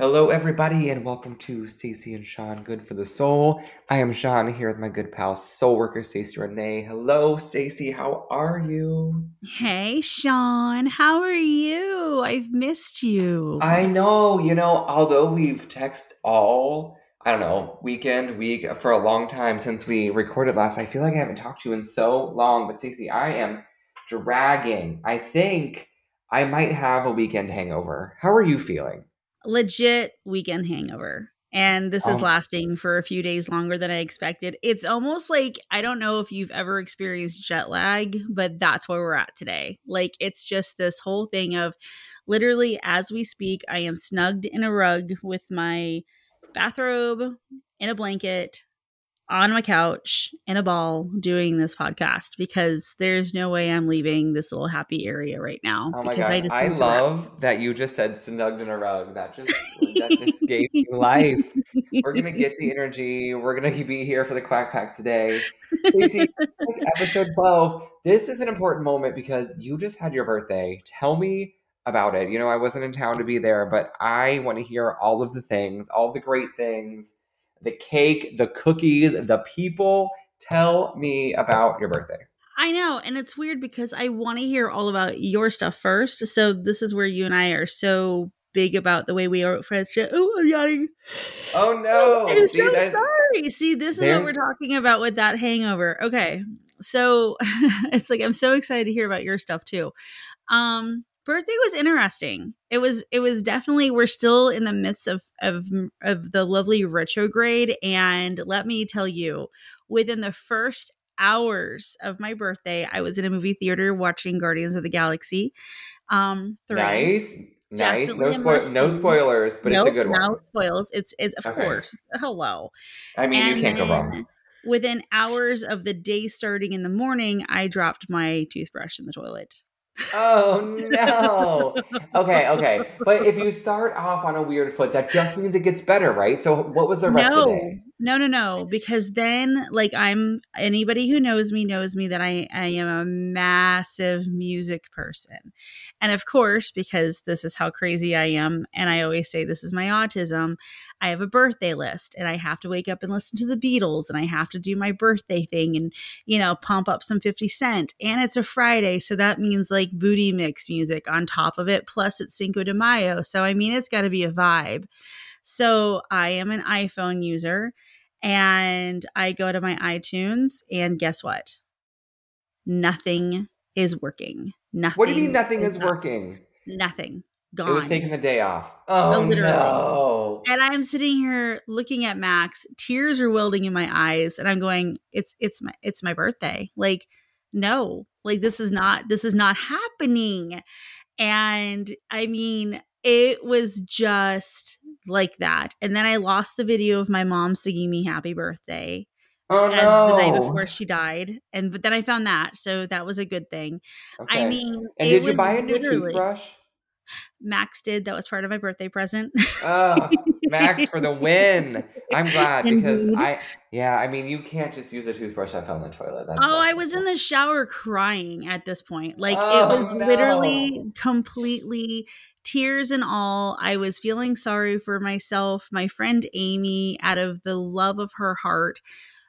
Hello, everybody, and welcome to Stacey and Sean Good for the Soul. I am Sean here with my good pal, soul worker Stacey Renee. Hello, Stacey. How are you? Hey, Sean. How are you? I've missed you. I know. You know, although we've texted all, I don't know, weekend, week for a long time since we recorded last, I feel like I haven't talked to you in so long. But Stacey, I am dragging. I think I might have a weekend hangover. How are you feeling? Legit weekend hangover. And this is Oh. lasting for a few days longer than I expected. It's almost like I don't know if you've ever experienced jet lag, but that's where we're at today. Like it's just this whole thing of literally as we speak, I am snugged in a rug with my bathrobe in a blanket on my couch in a ball doing this podcast because there's no way I'm leaving this little happy area right now. Oh my because gosh, just I, wrap. love that you just said snugged in a rug. That just that just gave me life. We're gonna get the energy. We're gonna be here for the quack pack today. Stacey, episode 12. This is an important moment because you just had your birthday. Tell me about it. You know, I wasn't in town to be there, but I want to hear all of the things, all the great things, the cake, the cookies, the people. Tell me about your birthday. I know, and it's weird because I want to hear all about your stuff first. So this is where you and I are so big about the way we are friendship. Oh, I'm yawning. Oh no. I'm See, so that- sorry. See, this is There- what we're talking about with that hangover. Okay, so it's like I'm so excited to hear about your stuff too. Um, birthday was interesting. It was. It was definitely. We're still in the midst of of of the lovely retrograde, and let me tell you, within the first hours of my birthday, I was in a movie theater watching Guardians of the Galaxy. Um, three. Nice, nice. No spoil, no spoilers, but it's a good one. No spoils. It's it's of Okay. course. Hello. I mean, you can't go wrong. Within hours of the day starting in the morning, I dropped my toothbrush in the toilet. Oh no. Okay, okay. But if you start off on a weird foot, that just means it gets better, right? So what was the rest no, of the day? No, no, no. Because then, like, I'm anybody who knows me knows me that I I am a massive music person, and of course, because this is how crazy I am, and I always say this is my autism. I have a birthday list, and I have to wake up and listen to the Beatles, and I have to do my birthday thing, and you know, pump up some Fifty Cent, and it's a Friday, so that means like booty mix music on top of it. Plus, it's Cinco de Mayo, so I mean, it's got to be a vibe. So I am an iPhone user and I go to my iTunes and guess what? Nothing is working. Nothing. What do you mean nothing is up. working? Nothing. Gone. It was taking the day off. Oh literally. no. and I'm sitting here looking at Max, tears are welling in my eyes, and I'm going, "It's it's my it's my birthday." Like, no, like this is not this is not happening. And I mean, it was just like that. And then I lost the video of my mom singing me happy birthday Oh and no. the night before she died. And but then I found that, so that was a good thing. Okay. I mean, and did you buy a new toothbrush? Max did. That was part of my birthday present. Oh, Max for the win. I'm glad because Indeed. I yeah, I mean you can't just use a toothbrush that fell in the toilet. That's Oh, I was in the shower crying at this point. Like Oh, it was literally completely tears and all. I was feeling sorry for myself, my friend Amy, out of the love of her heart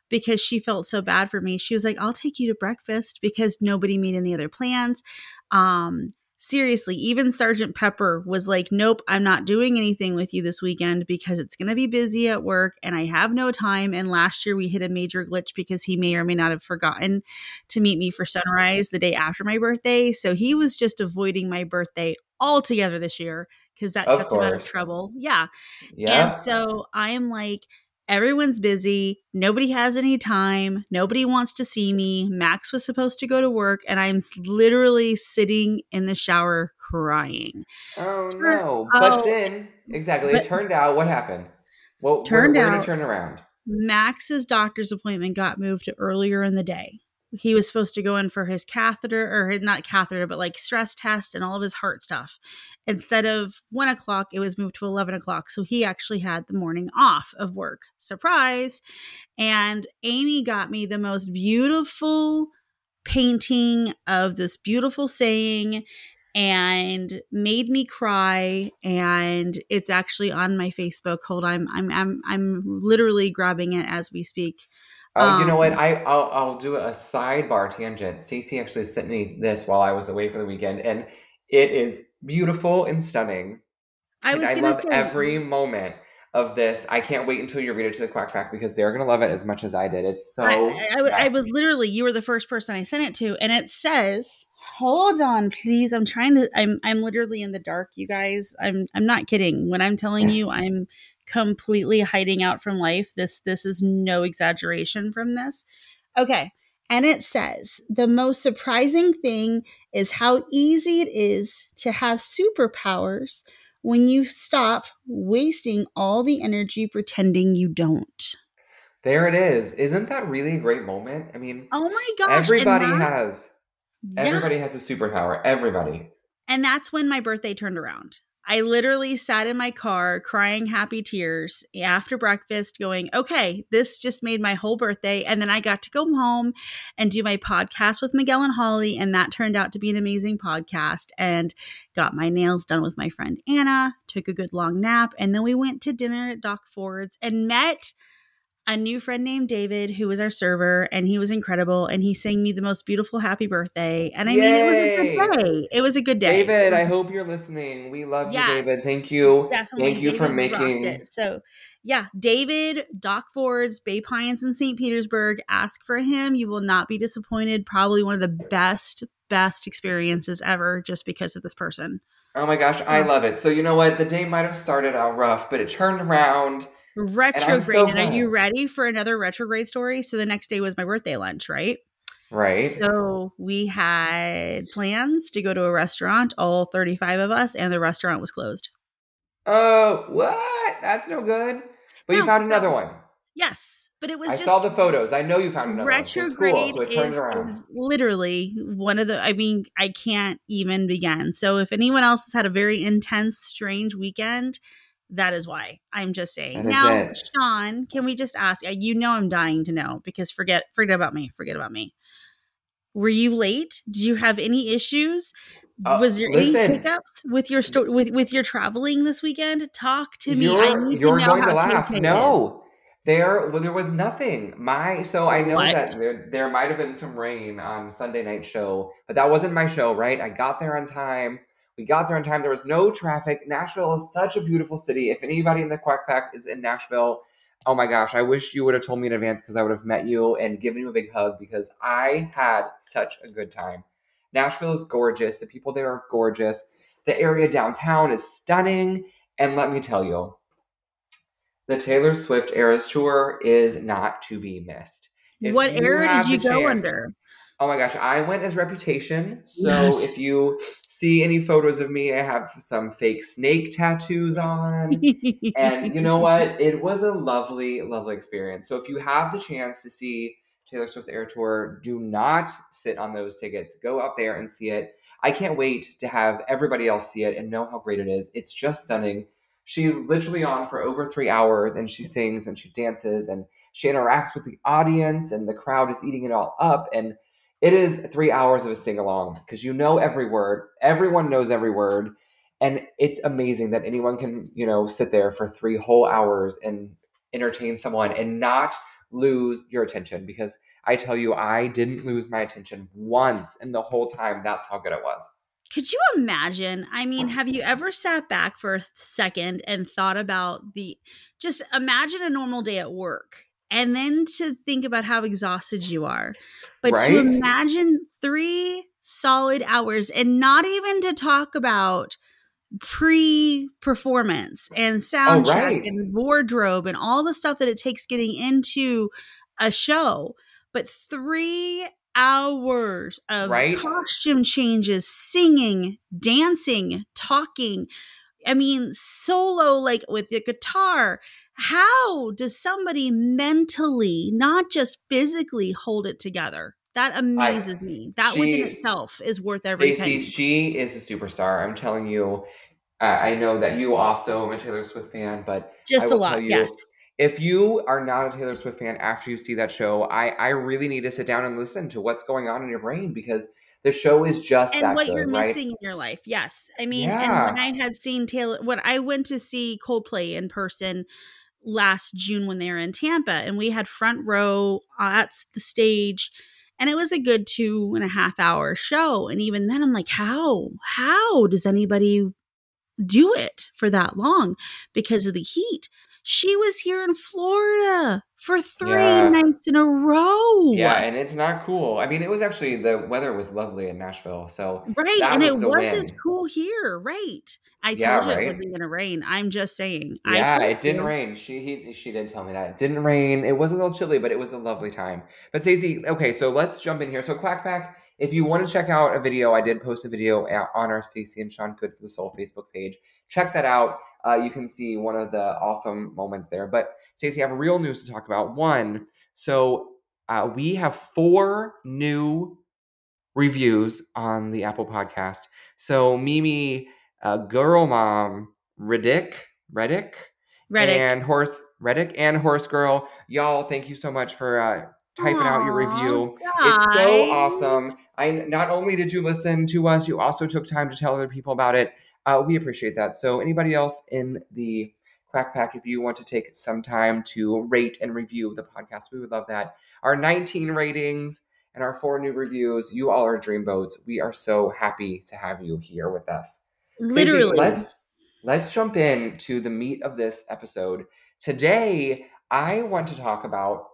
because she felt so bad for me. She was like, "I'll take you to breakfast because nobody made any other plans." Um seriously, even Sergeant Pepper was like, Nope, I'm not doing anything with you this weekend because it's going to be busy at work and I have no time. And last year we hit a major glitch because he may or may not have forgotten to meet me for sunrise the day after my birthday. So he was just avoiding my birthday altogether this year because that Of kept him out of trouble. Yeah. Yeah. And so I am like, everyone's busy. Nobody has any time. Nobody wants to see me. Max was supposed to go to work, and I'm literally sitting in the shower crying. Oh no! But oh, then, exactly, but- it turned out what happened. Well, Turned we're, we're gonna out- turn around. Max's doctor's appointment got moved to earlier in the day. He was supposed to go in for his catheter, or not catheter, but like stress test and all of his heart stuff. Instead of one o'clock, it was moved to 11 o'clock. So he actually had the morning off of work. Surprise. And Amy got me the most beautiful painting of this beautiful saying. and made me cry and it's actually on my facebook hold on i'm i'm i'm literally grabbing it as we speak Oh, you know what? Um, I I'll, I'll do a sidebar tangent. Stacey actually sent me this while I was away for the weekend, and it is beautiful and stunning. i was I gonna love say every moment of this. I can't wait until you read it to the Quack Pack because they're gonna love it as much as I did. It's I, so I was literally you were the first person I sent it to, and it says, "Hold on, please. I'm trying to. I'm I'm literally in the dark, you guys. I'm I'm not kidding when I'm telling you I'm completely hiding out from life. This this is no exaggeration from this. Okay." And it says, the most surprising thing is how easy it is to have superpowers when you stop wasting all the energy pretending you don't. There it is. Isn't that really a great moment? I mean, Oh my gosh. Everybody that, has yeah. everybody has a superpower. Everybody. And that's when my birthday turned around. I literally sat in my car crying happy tears after breakfast, going, okay, this just made my whole birthday. And then I got to go home and do my podcast with Miguel and Holly. And that turned out to be an amazing podcast. And got my nails done with my friend Anna, took a good long nap. And then we went to dinner at Doc Ford's and met a new friend named David who was our server and he was incredible and he sang me the most beautiful happy birthday and I mean it was a good day. It was a good day. David, I hope you're listening. We love Yes. you, David. Thank you. Definitely Thank you David for making it. So yeah, David, Doc Ford's, Bay Pines in St. Petersburg. Ask for him. You will not be disappointed. Probably one of the best, best experiences ever just because of this person. Oh my gosh, I love it. So you know what? The day might have started out rough, but it turned around. Retrograde. so and are you ready for another retrograde story? So the next day was my birthday lunch, right? Right? So we had plans to go to a restaurant, all 35 of us, and the restaurant was closed. Oh, what? That's no good. But you found another one. Yes, but it was I just saw the photos. I know you found another one. So cool. retrograde So it turned is, around. is literally one of the i mean i can't even begin so if anyone else has had a very intense strange weekend that is why i'm just saying now it. sean can we just ask uh, you know i'm dying to know because forget forget about me forget about me were you late did you have any issues Uh, was there listen. any hiccups with your sto- with with your traveling this weekend talk to me i need you're to know going to how laugh. Tay Tay is. No. There well, there was nothing. My so I know What? that there there might have been some rain on Sunday night show, but that wasn't my show, right? I got there on time. We got there on time. There was no traffic. Nashville is such a beautiful city. If anybody in the Quack Pack is in Nashville, oh my gosh, I wish you would have told me in advance because I would have met you and given you a big hug because I had such a good time. Nashville is gorgeous. The people there are gorgeous. The area downtown is stunning. And let me tell you, the Taylor Swift Eras Tour is not to be missed. If what era did you go chance- under Oh my gosh, I went as Reputation. So Yes. if you see any photos of me, I have some fake snake tattoos on. And you know what? It was a lovely, lovely experience. So if you have the chance to see Taylor Swift's Eras Tour, do not sit on those tickets. Go out there and see it. I can't wait to have everybody else see it and know how great it is. It's just stunning. She's literally on for over three hours and she sings and she dances and she interacts with the audience and the crowd is eating it all up. And it is three hours of a sing along because you know every word, everyone knows every word. And it's amazing that anyone can, you know, sit there for three whole hours and entertain someone and not lose your attention because I tell you, I didn't lose my attention once in the whole time. That's how good it was. Could you imagine? I mean, oh. have you ever sat back for a second and thought about the just imagine a normal day at work and then to think about how exhausted you are. But to imagine three solid hours and not even to talk about pre performance and sound Oh, right. and wardrobe and all the stuff that it takes getting into a show, but three hours of Right. costume changes, singing, dancing, talking. I mean, solo, like with the guitar. How does somebody mentally, not just physically, hold it together? That amazes me. That within itself is worth every Stacey, penny. she is a superstar. I'm telling you. Uh, I know that you also am a Taylor Swift fan, but Just I a lot, you, yes. if you are not a Taylor Swift fan after you see that show, I, I really need to sit down and listen to what's going on in your brain because The show is just and that what good, you're right? missing in your life. Yes. I mean, and when I had seen Taylor, when I went to see Coldplay in person last June when they were in Tampa, and we had front row at the stage, and it was a good two and a half hour show. And even then, I'm like, how? How does anybody do it for that long because of the heat? She was here in Florida for three Yeah. nights in a row. Yeah, and it's not cool. I mean, it was actually the weather was lovely in Nashville, so Right, and was it wasn't win. cool here, right? I Yeah, told you right? it wasn't gonna rain. I'm just saying. Yeah, it didn't you. rain. She he, she did tell me that it didn't rain. It was a little chilly, but it was a lovely time. But Stacey, okay, so let's jump in here. So Quack Pack, if you want to check out a video, I did post a video on our Stacey and Sean Good for the Soul Facebook page. Check that out. Uh, you can see one of the awesome moments there. But Stacey, I have real news to talk about. One, so uh, we have four new reviews on the Apple Podcast. So Mimi, uh, Girl Mom, Reddick, Reddick, Reddick. and Horse Reddick and Horse Girl. Y'all, thank you so much for uh, typing out your review. It's so awesome. I not only did you listen to us, you also took time to tell other people about it. Uh, we appreciate that. So anybody else in the Quack Pack, if you want to take some time to rate and review the podcast, we would love that. Our 19 ratings and our four new reviews, you all are dreamboats. We are so happy to have you here with us. Stacey, Literally. let's let's jump in to the meat of this episode. Today, I want to talk about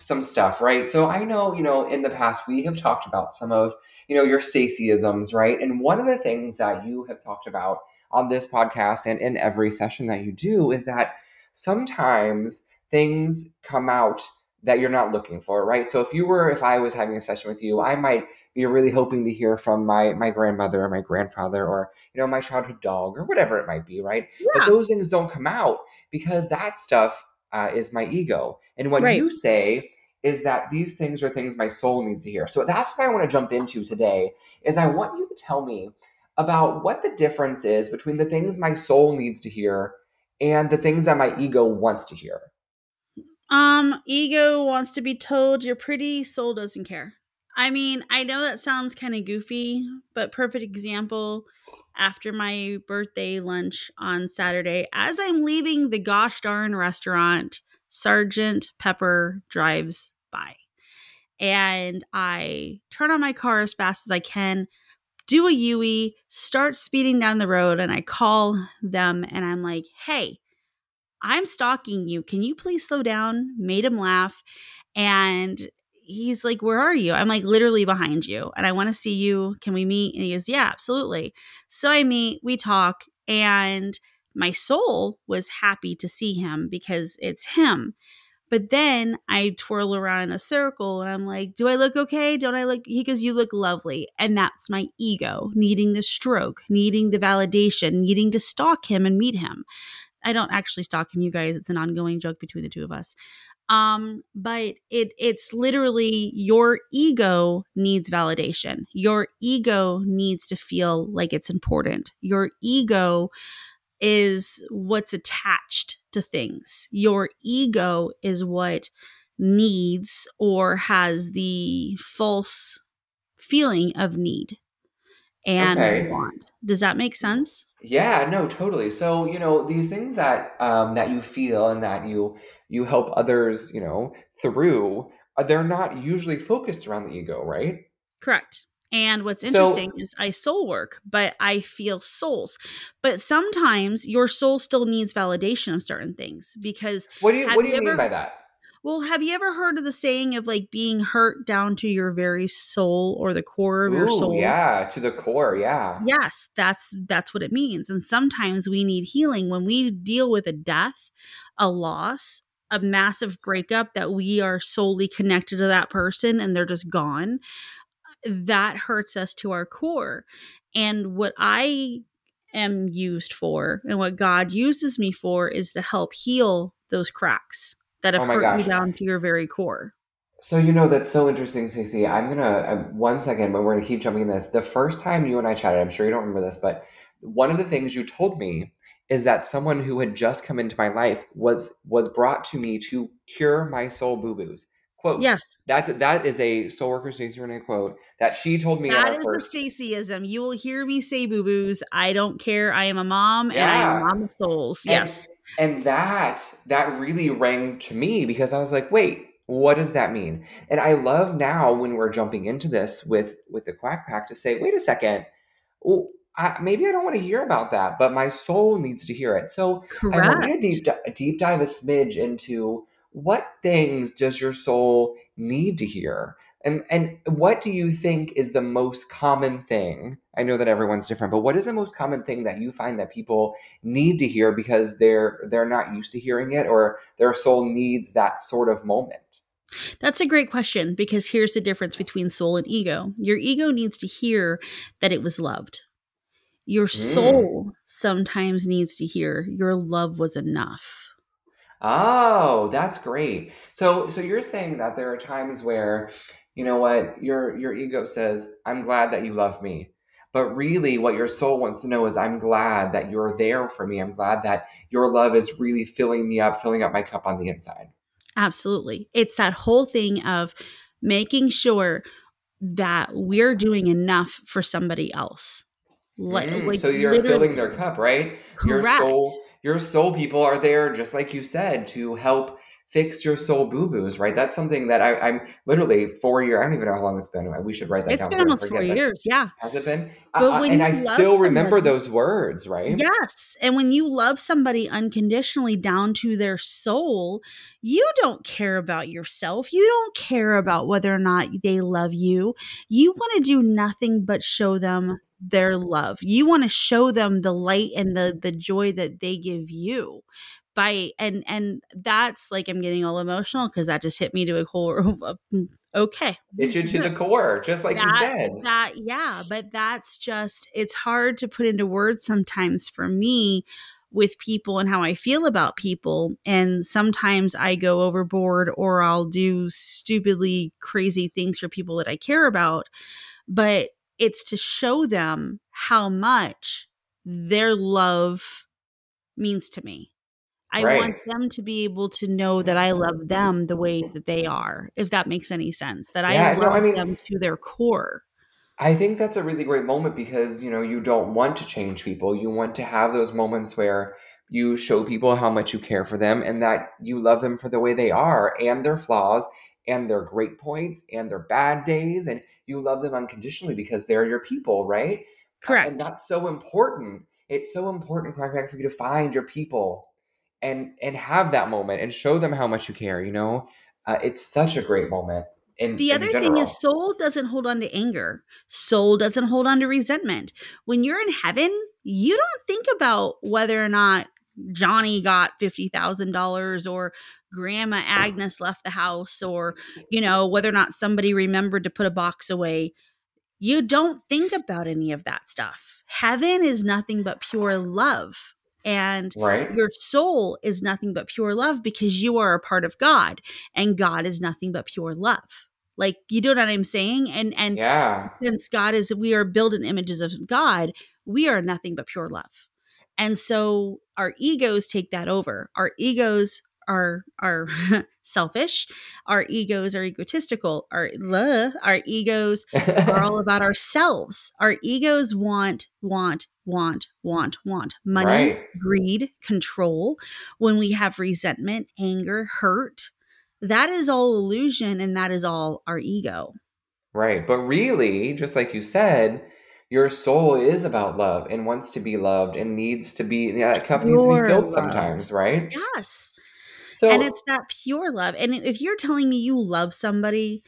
some stuff, right? So I know, you know, in the past we have talked about some of, you know, your Stacyisms, right? And one of the things that you have talked about on this podcast and in every session that you do is that sometimes things come out that you're not looking for, right? So if you were, if I was having a session with you, I might be really hoping to hear from my my grandmother or my grandfather or you know my childhood dog or whatever it might be, right? But those things don't come out because that stuff uh, is my ego. And what Right. you say is that these things are things my soul needs to hear. So that's what I want to jump into today. Is I want you to tell me about what the difference is between the things my soul needs to hear and the things that my ego wants to hear. Um, ego wants to be told you're pretty, soul doesn't care. I mean, I know that sounds kind of goofy, but perfect example after my birthday lunch on Saturday, as I'm leaving the gosh darn restaurant, Sergeant Pepper drives by. And I turn on my car as fast as I can, do a UE, start speeding down the road, and I call them and I'm like, hey, I'm stalking you. Can you please slow down? Made him laugh. And he's like, Where are you? I'm like, literally behind you. And I want to see you. Can we meet? And he goes, Yeah, absolutely. So I meet, we talk, and my soul was happy to see him because it's him. But then I twirl around in a circle and I'm like, Do I look okay? Don't I look? He goes, You look lovely. And that's my ego needing the stroke, needing the validation, needing to stalk him and meet him. I don't actually stalk him, you guys. It's an ongoing joke between the two of us. Um, but it it's literally your ego needs validation. Your ego needs to feel like it's important. Your ego is what's attached to things. Your ego is what needs or has the false feeling of need and Okay. want. Does that make sense? Yeah, no, totally. So, you know, these things that um that you feel and that you you help others, you know, through, uh, they're not usually focused around the ego, right? Correct. And what's So- interesting is I soul work, but I feel souls. But sometimes your soul still needs validation of certain things because, What do you what do you you mean by that? Well, have you ever heard of the saying of like being hurt down to your very soul or the core of your soul? yeah, to the core, yeah. Yes, that's that's what it means. And sometimes we need healing when we deal with a death, a loss, a massive breakup that we are solely connected to that person and they're just gone. That hurts us to our core. And what I am used for and what God uses me for is to help heal those cracks that have Oh hurt gosh. you down to your very core. So you know that's so interesting, Stacey. I'm gonna uh, one second, but we're gonna keep jumping in this. The first time you and I chatted, I'm sure you don't remember this, but one of the things you told me is that someone who had just come into my life was was brought to me to cure my soul boo boos. quote. Yes. That's that is a soul worker Stacey Renee quote that she told me. That is first. the Stacyism. You will hear me say boo boos. I don't care. I am a mom and I am a mom of souls. And- yes. And that that really rang to me because I was like, wait, what does that mean? And I love now when we're jumping into this with with the quack pack to say, wait a second, well, I, maybe I don't want to hear about that, but my soul needs to hear it. So I want to deep deep dive a smidge into what things does your soul need to hear, and and what do you think is the most common thing? I know that everyone's different, but what is the most common thing that you find that people need to hear because they're they're not used to hearing it, or their soul needs that sort of moment? That's a great question because here's the difference between soul and ego. Your ego needs to hear that it was loved. Your Mm. soul sometimes needs to hear your love was enough. Oh, that's great. So so you're saying that there are times where, you know what, your your ego says, "I'm glad that you love me." But really what your soul wants to know is, "I'm glad that you're there for me. I'm glad that your love is really filling me up, filling up my cup on the inside." Absolutely. It's that whole thing of making sure that we're doing enough for somebody else. Like, Mm, like so you're filling their cup, right? Your Correct. soul your soul people are there just like you said to help fix your soul boo-boos, right? That's something that I, I'm literally four year. I don't even know how long it's been. We should write that It's down. been almost four forget, years. Yeah. Has it been? But Uh, when and you I still remember somebody- those words, right? Yes. And when you love somebody unconditionally down to their soul, you don't care about yourself. You don't care about whether or not they love you. You want to do nothing but show them their love. You want to show them the light and the the joy that they give you. By and and that's like I'm getting all emotional because that just hit me to a core. Mm, okay, It's you to the core, just like you said. that yeah but that's just it's hard to put into words sometimes for me with people and how i feel about people and sometimes i go overboard or i'll do stupidly crazy things for people that i care about but it's to show them how much their love means to me I Right. want them to be able to know that I love them the way that they are, if that makes any sense. That Yeah, I no, love I mean- them to their core. I think that's a really great moment because you know you don't want to change people. You want to have those moments where you show people how much you care for them and that you love them for the way they are and their flaws and their great points and their bad days and you love them unconditionally because they're your people, right? Correct. And that's so important. It's so important, Quack Pack, for you to find your people and and have that moment and show them how much you care. You know, uh, it's such a great moment. In, The other thing is, soul doesn't hold on to anger. Soul doesn't hold on to resentment. When you're in heaven, you don't think about whether or not Johnny got $50,000 or Grandma Agnes left the house or, you know, whether or not somebody remembered to put a box away. You don't think about any of that stuff. Heaven is nothing but pure love. And right. your soul is nothing but pure love because you are a part of God and God is nothing but pure love. Like you know what I'm saying? And and Yeah. since God is we are built in images of God, we are nothing but pure love. And so our egos take that over. Our egos are are selfish. Our egos are egotistical. Our uh, our egos are all about ourselves. Our egos want, want, want, want, want money, Right. greed, control. When we have resentment, anger, hurt, that is all illusion and that is all our ego. Right. But really, just like you said, your soul is about love and wants to be loved and needs to be, yeah, that cup needs to be filled love. sometimes, right? Yes. So, and it's that pure love. And if you're telling me you love somebody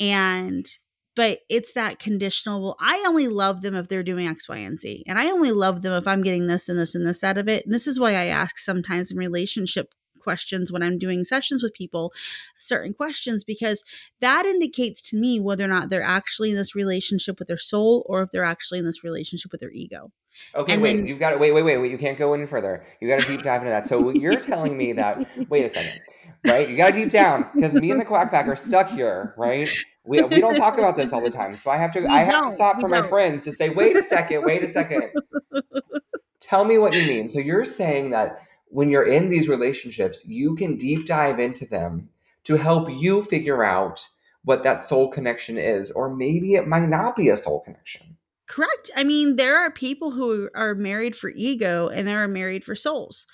and but it's that conditional, well, I only love them if they're doing X, Y, and Z. And I only love them if I'm getting this and this and this out of it. And this is why I ask sometimes in relationship questions when I'm doing sessions with people, certain questions, because that indicates to me whether or not they're actually in this relationship with their soul or if they're actually in this relationship with their ego. okay, and wait, then- you've got to, wait, wait, wait, wait, you can't go any further. You got to deep dive into that. So you're telling me that, wait a second, right? You got to deep down because me and the Quack Pack are stuck here, right? We, we don't talk about this all the time. So I have to, We I have to stop for my don't. friends to say, wait a second, wait a second. Tell me what you mean. So you're saying that when you're in these relationships, you can deep dive into them to help you figure out what that soul connection is, or maybe it might not be a soul connection. Correct. I mean, there are people who are married for ego and there are married for souls.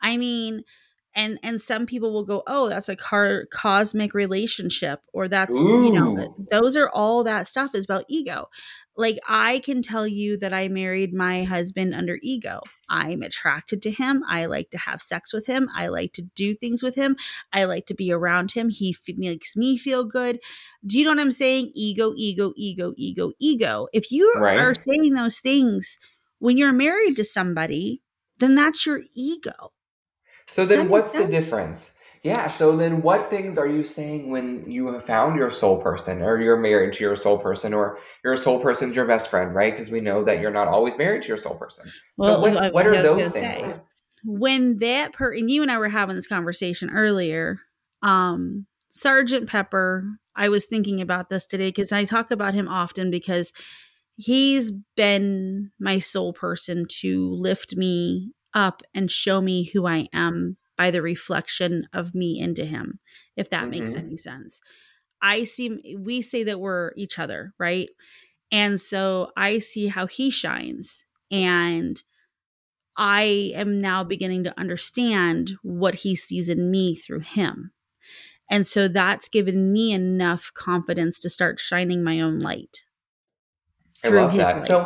I mean, and and some people will go, "Oh, that's a car- cosmic relationship," or that's Ooh. you know, those are all that stuff is about ego like I can tell you that I married my husband under ego. I'm attracted to him. I like to have sex with him. I like to do things with him. I like to be around him. He f- makes me feel good. Do you know what I'm saying? Ego, ego, ego, ego, ego. If you right. are saying those things when you're married to somebody, then that's your ego. So then what's the difference? Yeah. So then, what things are you saying when you have found your soul person, or you're married to your soul person, or your soul person's your best friend, right? Because we know that you're not always married to your soul person. Well, so what, what are those things? Say, when that per and you and I were having this conversation earlier, um, Sergeant Pepper. I was thinking about this today because I talk about him often because he's been my soul person to lift me up and show me who I am by the reflection of me into him, if that mm-hmm. makes any sense. I see, we say that we're each other, right? And so I see how he shines. And I am now beginning to understand what he sees in me through him. And so that's given me enough confidence to start shining my own light. I love that. Light. So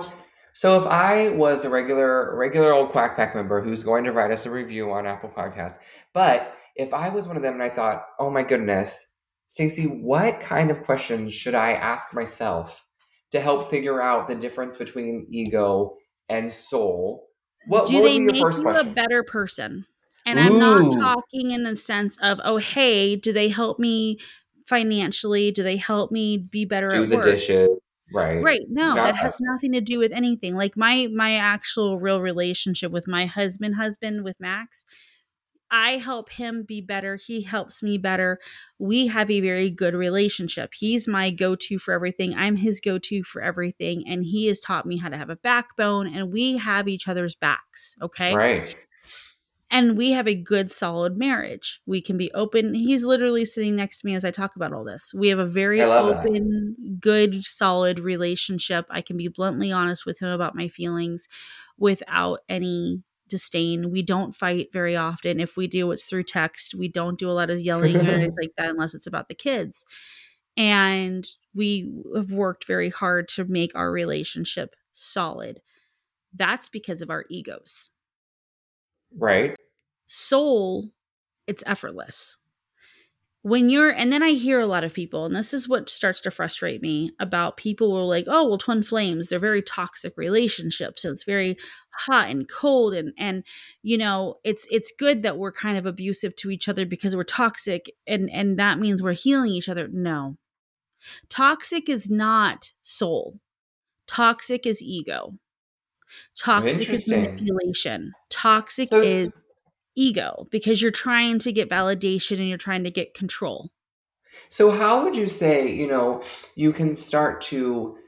so if I was a regular regular old Quack Pack member who's going to write us a review on Apple Podcasts, but if I was one of them and I thought, oh my goodness, Stacey, what kind of questions should I ask myself to help figure out the difference between ego and soul? What, Do what they make you question? a better person? And Ooh. I'm not talking in the sense of, oh, hey, do they help me financially? Do they help me be better Do at the work? dishes right right no Not that has nothing to do with anything like my my actual real relationship with my husband husband with max I help him be better. He helps me better. We have a very good relationship. He's my go to for everything. I'm his go to for everything. And he has taught me how to have a backbone, and we have each other's backs. Okay. Right and we have a good solid marriage. We can be open. He's literally sitting next to me as i talk about all this. We have a very open that. good solid relationship. I can be bluntly honest with him about my feelings without any disdain. We don't fight very often. If we do it's through text. We don't do a lot of yelling or anything like that unless it's about the kids. And we have worked very hard to make our relationship solid. That's because of our egos Right. Soul, it's effortless. When you're, and then I hear a lot of people, and this is what starts to frustrate me about people who are like, oh, well, twin flames, they're very toxic relationships. So it's very hot and cold. And, and, you know, it's, it's good that we're kind of abusive to each other because we're toxic and, and that means we're healing each other. No. Toxic is not soul. Toxic is ego. Toxic is manipulation. Toxic so, is ego because you're trying to get validation and you're trying to get control. So, how would you say, you know, you can start to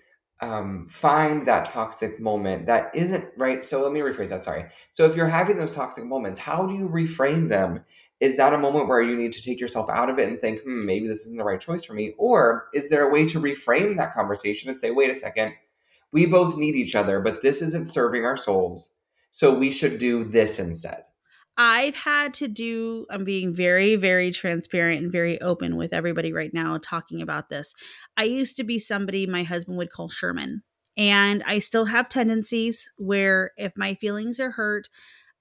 um, find that toxic moment that isn't right? So, let me rephrase that. Sorry. So, if you're having those toxic moments, how do you reframe them? Is that a moment where you need to take yourself out of it and think, hmm, maybe this isn't the right choice for me? Or is there a way to reframe that conversation to say, wait a second, we both need each other, but this isn't serving our souls. So we should do this instead. I've had to do, I'm being very, very transparent and very open with everybody right now talking about this. I used to be somebody my husband would call Sherman. And I still have tendencies where if my feelings are hurt,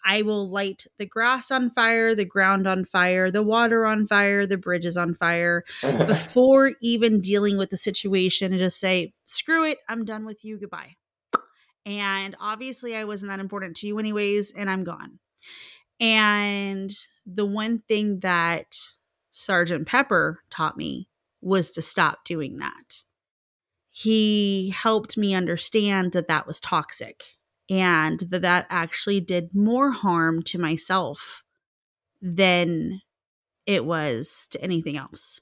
I will light the grass on fire, the ground on fire, the water on fire, the bridges on fire before even dealing with the situation and just say, screw it, I'm done with you, goodbye. And obviously, I wasn't that important to you, anyways, and I'm gone. And the one thing that Sergeant Pepper taught me was to stop doing that. He helped me understand that that was toxic and that that actually did more harm to myself than it was to anything else.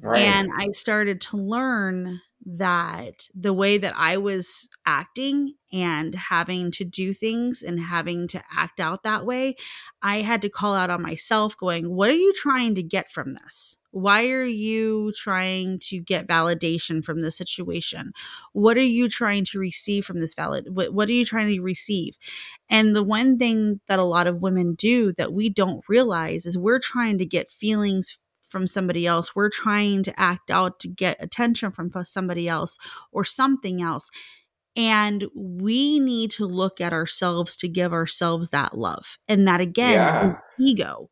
Right. And I started to learn that the way that I was acting and having to do things and having to act out that way, I had to call out on myself, going, What are you trying to get from this? Why are you trying to get validation from this situation? What are you trying to receive from this valid? What, what are you trying to receive? And the one thing that a lot of women do that we don't realize is we're trying to get feelings from somebody else. We're trying to act out to get attention from somebody else or something else. And we need to look at ourselves to give ourselves that love. And that again, Yeah. ego.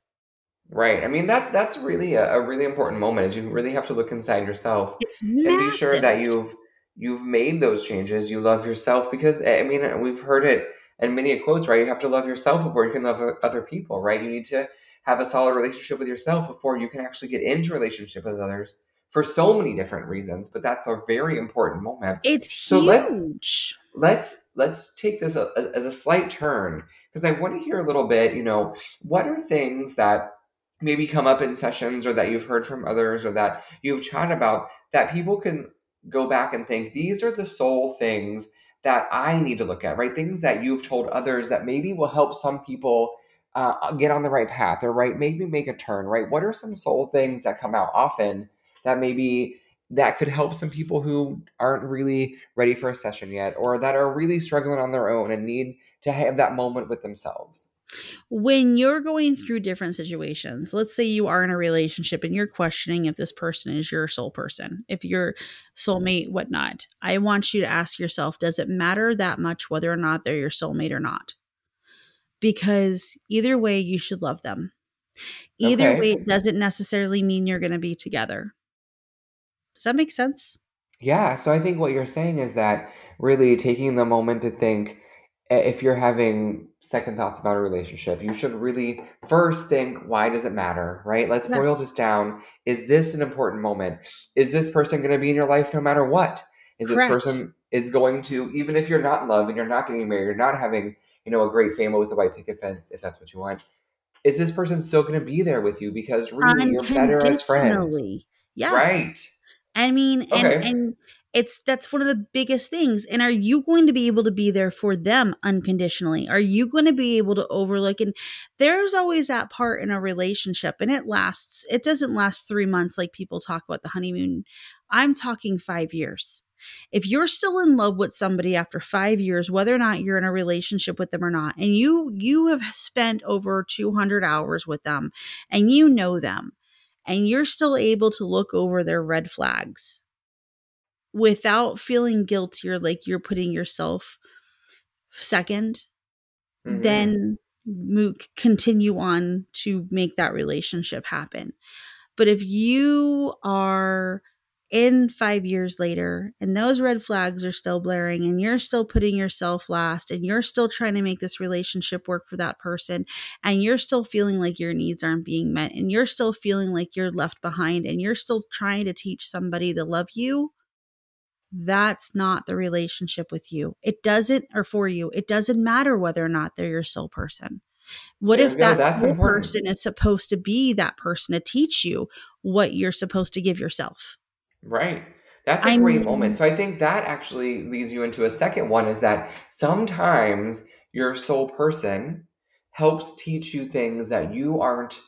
Right. I mean, that's that's really a, a really important moment is you really have to look inside yourself It's and be sure that you've you've made those changes. You love yourself because I mean, we've heard it in many quotes, right? You have to love yourself before you can love other people, right? You need to have a solid relationship with yourself before you can actually get into relationship with others for so many different reasons. But that's a very important moment. It's So let's huge. let's let's take this as, as a slight turn because I want to hear a little bit. You know, what are things that maybe come up in sessions or that you've heard from others or that you've chatted about that people can go back and think these are the sole things that I need to look at, right? Things that you've told others that maybe will help some people uh, get on the right path or right maybe make a turn, right? What are some soul things that come out often that maybe that could help some people who aren't really ready for a session yet or that are really struggling on their own and need to have that moment with themselves? when you're going through different situations, let's say you are in a relationship and you're questioning if this person is your soul person, if your soulmate, whatnot, I want you to ask yourself, does it matter that much whether or not they're your soulmate or not? Because either way, you should love them. Either Okay. way, it doesn't necessarily mean you're going to be together. Does that make sense? Yeah, so I think what you're saying is that really taking the moment to think if you're having second thoughts about a relationship, you should really first think, why does it matter, right? Let's boil this down. Is this an important moment? Is this person going to be in your life no matter what? Is this person is going to, even if you're not in love and you're not getting married, you're not having, you know, a great family with a white picket fence, if that's what you want, is this person still going to be there with you? Because really, um, you're better as friends. Yes. right? I mean, and Okay. and it's that's one of the biggest things. And are you going to be able to be there for them unconditionally? Are you going to be able to overlook? And there's always that part in a relationship, and it lasts. It doesn't last three months like people talk about the honeymoon. I'm talking five years. If you're still in love with somebody after five years, whether or not you're in a relationship with them or not, and you you have spent over 200 hours with them, and you know them, and you're still able to look over their red flags without feeling guilty or like you're putting yourself second, Mhm. then mo- continue on to make that relationship happen. But if you are in five years later and those red flags are still blaring and you're still putting yourself last and you're still trying to make this relationship work for that person and you're still feeling like your needs aren't being met and you're still feeling like you're left behind and you're still trying to teach somebody to love you that's not the relationship with you. It doesn't or for you it doesn't matter whether or not they're your soul person. What There if that That's important. person is supposed to be that person to teach you what you're supposed to give yourself Right. That's a I great mean- moment. So I think that actually leads you into a second one is that sometimes your soul person helps teach you things that you aren't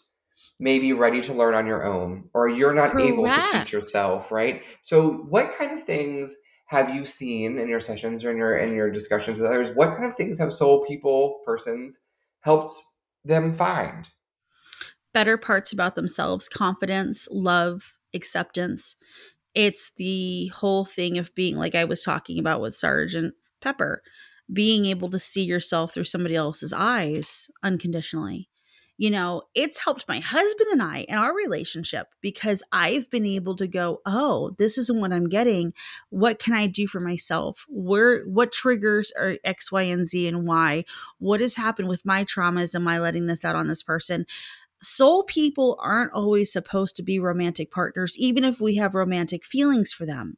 maybe ready to learn on your own or you're not able to Correct. teach yourself, right? So what kind of things have you seen in your sessions or in your in your discussions with others? What kind of things have soul people persons helped them find? better parts about themselves confidence love acceptance it's the whole thing of being like i was talking about with sergeant pepper being able to see yourself through somebody else's eyes unconditionally. You know it's helped my husband and i in our relationship because i've been able to go oh this isn't what i'm getting. What can i do for myself? Where what triggers are x y and z and why? what has happened with my traumas? Am i letting this out on this person soul people aren't always supposed to be romantic partners, even if we have romantic feelings for them.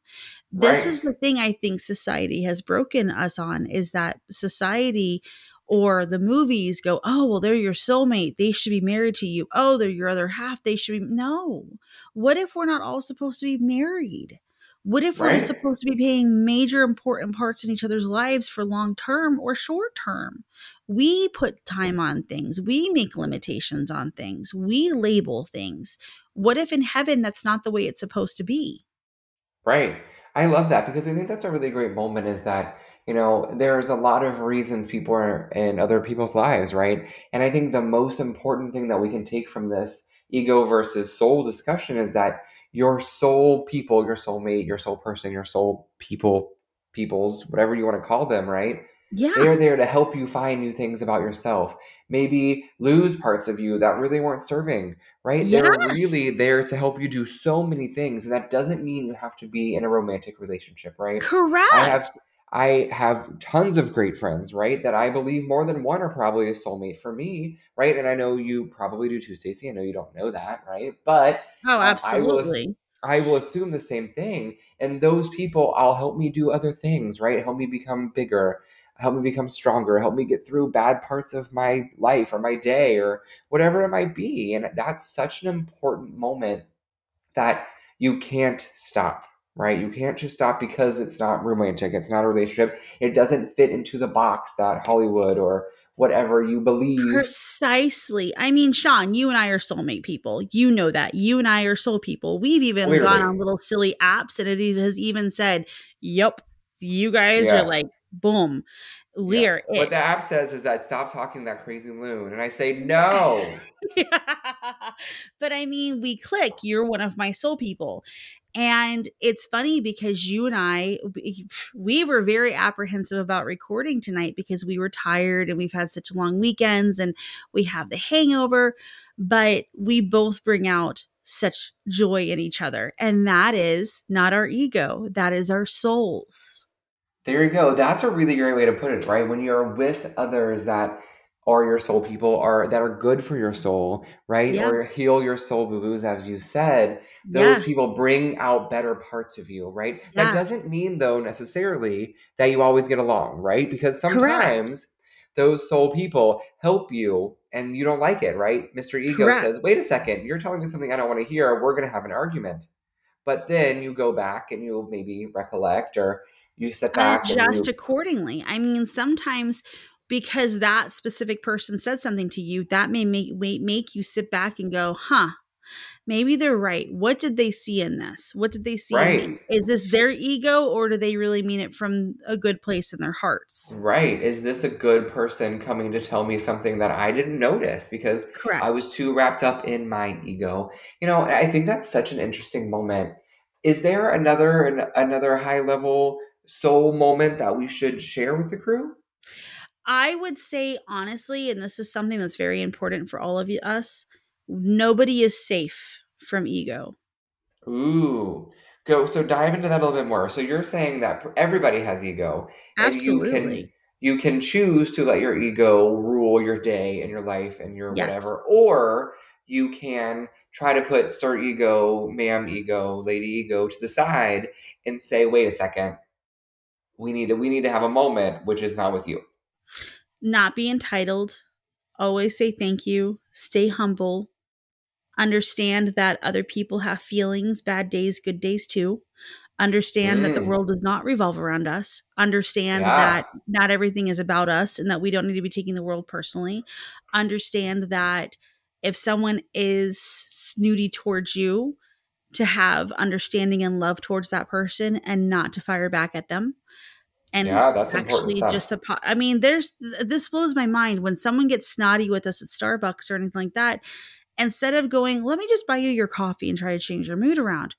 This Right. is the thing I think society has broken us on is that society or the movies go, oh, well, they're your soulmate. They should be married to you. Oh, they're your other half. They should be. No. What if we're not all supposed to be married? What if we're supposed to be playing major important parts in each other's lives for long term or short term? We put time on things. We make limitations on things. We label things. What if in heaven that's not the way it's supposed to be? Right. I love that because I think that's a really great moment is that, you know, there's a lot of reasons people are in other people's lives, right? And I think the most important thing that we can take from this ego versus soul discussion is that your soul people, your soulmate, your soul person, your soul people, peoples, whatever you want to call them, right? Yeah. They are there to help you find new things about yourself. Maybe lose parts of you that really weren't serving, right? They're really there to help you do so many things. And that doesn't mean you have to be in a romantic relationship, right? Correct. I have I have tons of great friends, right? That I believe more than one are probably a soulmate for me, right? And I know you probably do too, Stacy. I know you don't know that, right? But oh, um, I will absolutely. I will assume the same thing. And those people all help me do other things, right? Help me become bigger, help me become stronger, help me get through bad parts of my life or my day or whatever it might be. And that's such an important moment that you can't stop, right? You can't just stop because it's not romantic, it's not a relationship. It doesn't fit into the box that Hollywood or whatever you believe. Precisely. I mean, Sean, you and I are soulmate people. You know that. You and I are soul people. We've even Clearly. gone on little silly apps and it has even said, Yep, you guys Yeah. are like, boom. We Yeah. are What the app says is that stop talking that crazy loon. And I say, no. but I mean, we click. You're one of my soul people. And it's funny because you and I, we were very apprehensive about recording tonight because we were tired and we've had such long weekends and we have the hangover. But we both bring out such joy in each other. And that is not our ego, that is our souls. There you go. That's a really great way to put it, right? When you're with others that are your soul people are that are good for your soul, right? Yeah. Or heal your soul boo-boos, as you said. Those Yes. people bring out better parts of you, right? That doesn't mean though necessarily that you always get along, right? Because Correct. sometimes those soul people help you and you don't like it, right? Mr. Ego Correct. says, wait a second, you're telling me something I don't want to hear. We're going to have an argument. But then you go back and you'll maybe recollect or you sit back and adjust you, accordingly. I mean, sometimes because that specific person said something to you, that may make may make you sit back and go, "Huh, maybe they're right. What did they see in this? What did they see in? Right. Is this their ego, or do they really mean it from a good place in their hearts?" right, is this a good person coming to tell me something that I didn't notice because Correct. I was too wrapped up in my ego? You know, I think that's such an interesting moment. Is there another an, another high level soul moment that we should share with the crew? I would say honestly, and this is something that's very important for all of you, us. Nobody is safe from ego. Ooh. Go so dive into that a little bit more. So you're saying that everybody has ego and you can Absolutely. you can choose to let your ego rule your day and your life and your Yes. whatever or you can try to put sir ego, ma'am ego, lady ego to the side and say wait a second. We need to we need to have a moment which is not with you. not be entitled, always say thank you, stay humble, understand that other people have feelings, bad days, good days too. Understand that the Mm. world does not revolve around us. Understand Yeah. that not everything is about us and that we don't need to be taking the world personally. Understand that if someone is snooty towards you, to have understanding and love towards that person and not to fire back at them. And Yeah, that's actually just the po- I mean, there's this blows my mind when someone gets snotty with us at Starbucks or anything like that. Instead of going, let me just buy you your coffee and try to change your mood around,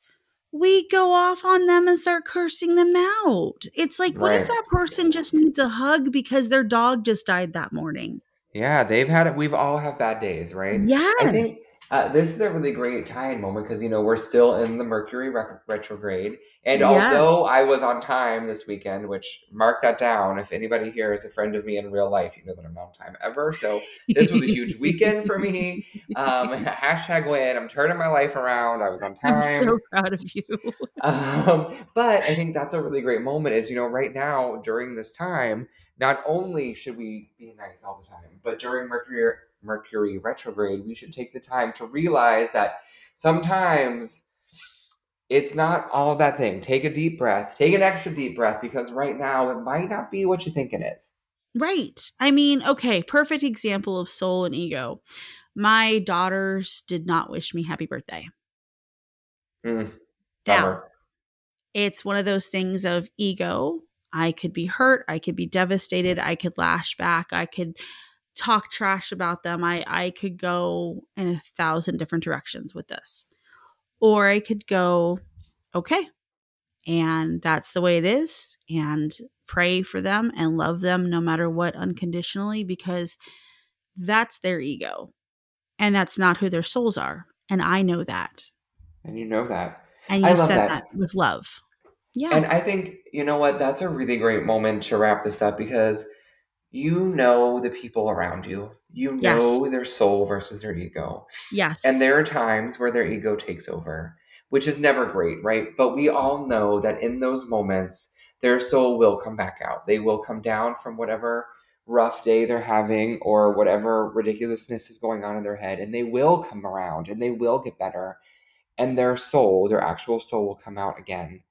we go off on them and start cursing them out. It's like, what if that person just needs a hug because their dog just died that morning? Yeah, they've had it. We've all have bad days, right? Yeah. I think uh, this is a really great tie-in moment because you know we're still in the Mercury rec- retrograde, and Yes. although I was on time this weekend, which mark that down. If anybody here is a friend of me in real life, you know that I'm not on time ever. So this was a huge weekend for me. Um, hashtag win. I'm turning my life around. I was on time. I'm so proud of you. Um, but I think that's a really great moment is, you know, right now during this time, not only should we be nice all the time, but during Mercury Mercury retrograde, we should take the time to realize that sometimes it's not all that thing. Take a deep breath. Take an extra deep breath because right now it might not be what you think it is. Right. I mean, okay, perfect example of soul and ego. My daughters did not wish me happy birthday. Mm, Now, it's one of those things of ego. I could be hurt. I could be devastated. I could lash back. I could talk trash about them. I, I could go in a thousand different directions with this. Or I could go, okay. And that's the way it is. And pray for them and love them no matter what unconditionally because that's their ego. And that's not who their souls are. And I know that. And you know that. And I you said that. that. with love. Yeah. And I think, you know what, that's a really great moment to wrap this up because you know the people around you. You Yes. know their soul versus their ego. yes. And there are times where their ego takes over, which is never great, right? But we all know that in those moments, their soul will come back out. They will come down from whatever rough day they're having or whatever ridiculousness is going on in their head, and they will come around and they will get better. And their soul, their actual soul, will come out again.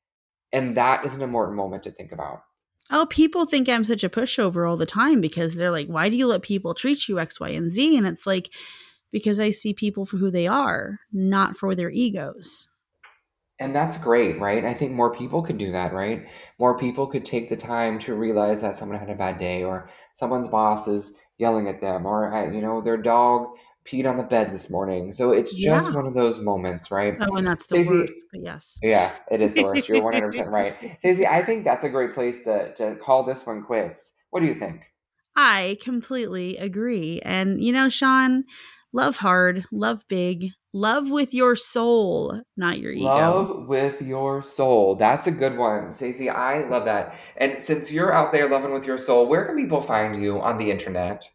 And that is an important moment to think about. Oh, people think I'm such a pushover all the time because they're like, why do you let people treat you X, Y, and Z? And it's like, because I see people for who they are, not for their egos. And that's great, right? I think more people could do that, right? More people could take the time to realize that someone had a bad day or someone's boss is yelling at them or, uh, you know, their dog peed on the bed this morning. So it's just Yeah. one of those moments, right? Oh, and that's the Stacy- worst. Yes. Yeah, it is the worst. You're 100% right. Stacy, I think that's a great place to, to call this one quits. What do you think? I completely agree. And, you know, Sean, love hard, love big, love with your soul, not your ego. Love with your soul. That's a good one. Stacy, I love that. And since you're out there loving with your soul, where can people find you on the internet?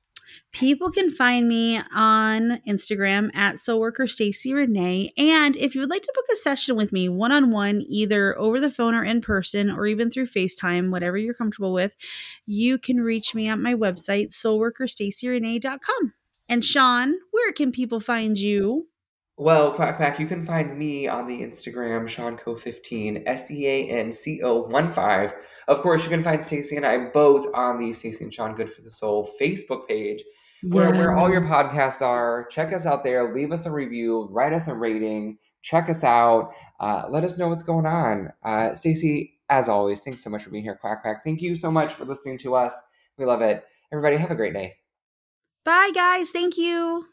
People can find me on Instagram at Soulworker Stacy Renee. And if you would like to book a session with me one on one, either over the phone or in person, or even through FaceTime, whatever you're comfortable with, you can reach me at my website, soulworkerstacyrenee.com. And Sean, where can people find you? Well, Quack Quack, you can find me on the Instagram, SeanCo15, S E A N C O 1 5. Of course, you can find Stacy and I both on the Stacy and Sean Good for the Soul Facebook page, where, where all your podcasts are. Check us out there. Leave us a review, write us a rating, check us out. Uh, let us know what's going on. Uh, Stacy, as always, thanks so much for being here, Quack Quack. Thank you so much for listening to us. We love it. Everybody, have a great day. Bye, guys. Thank you.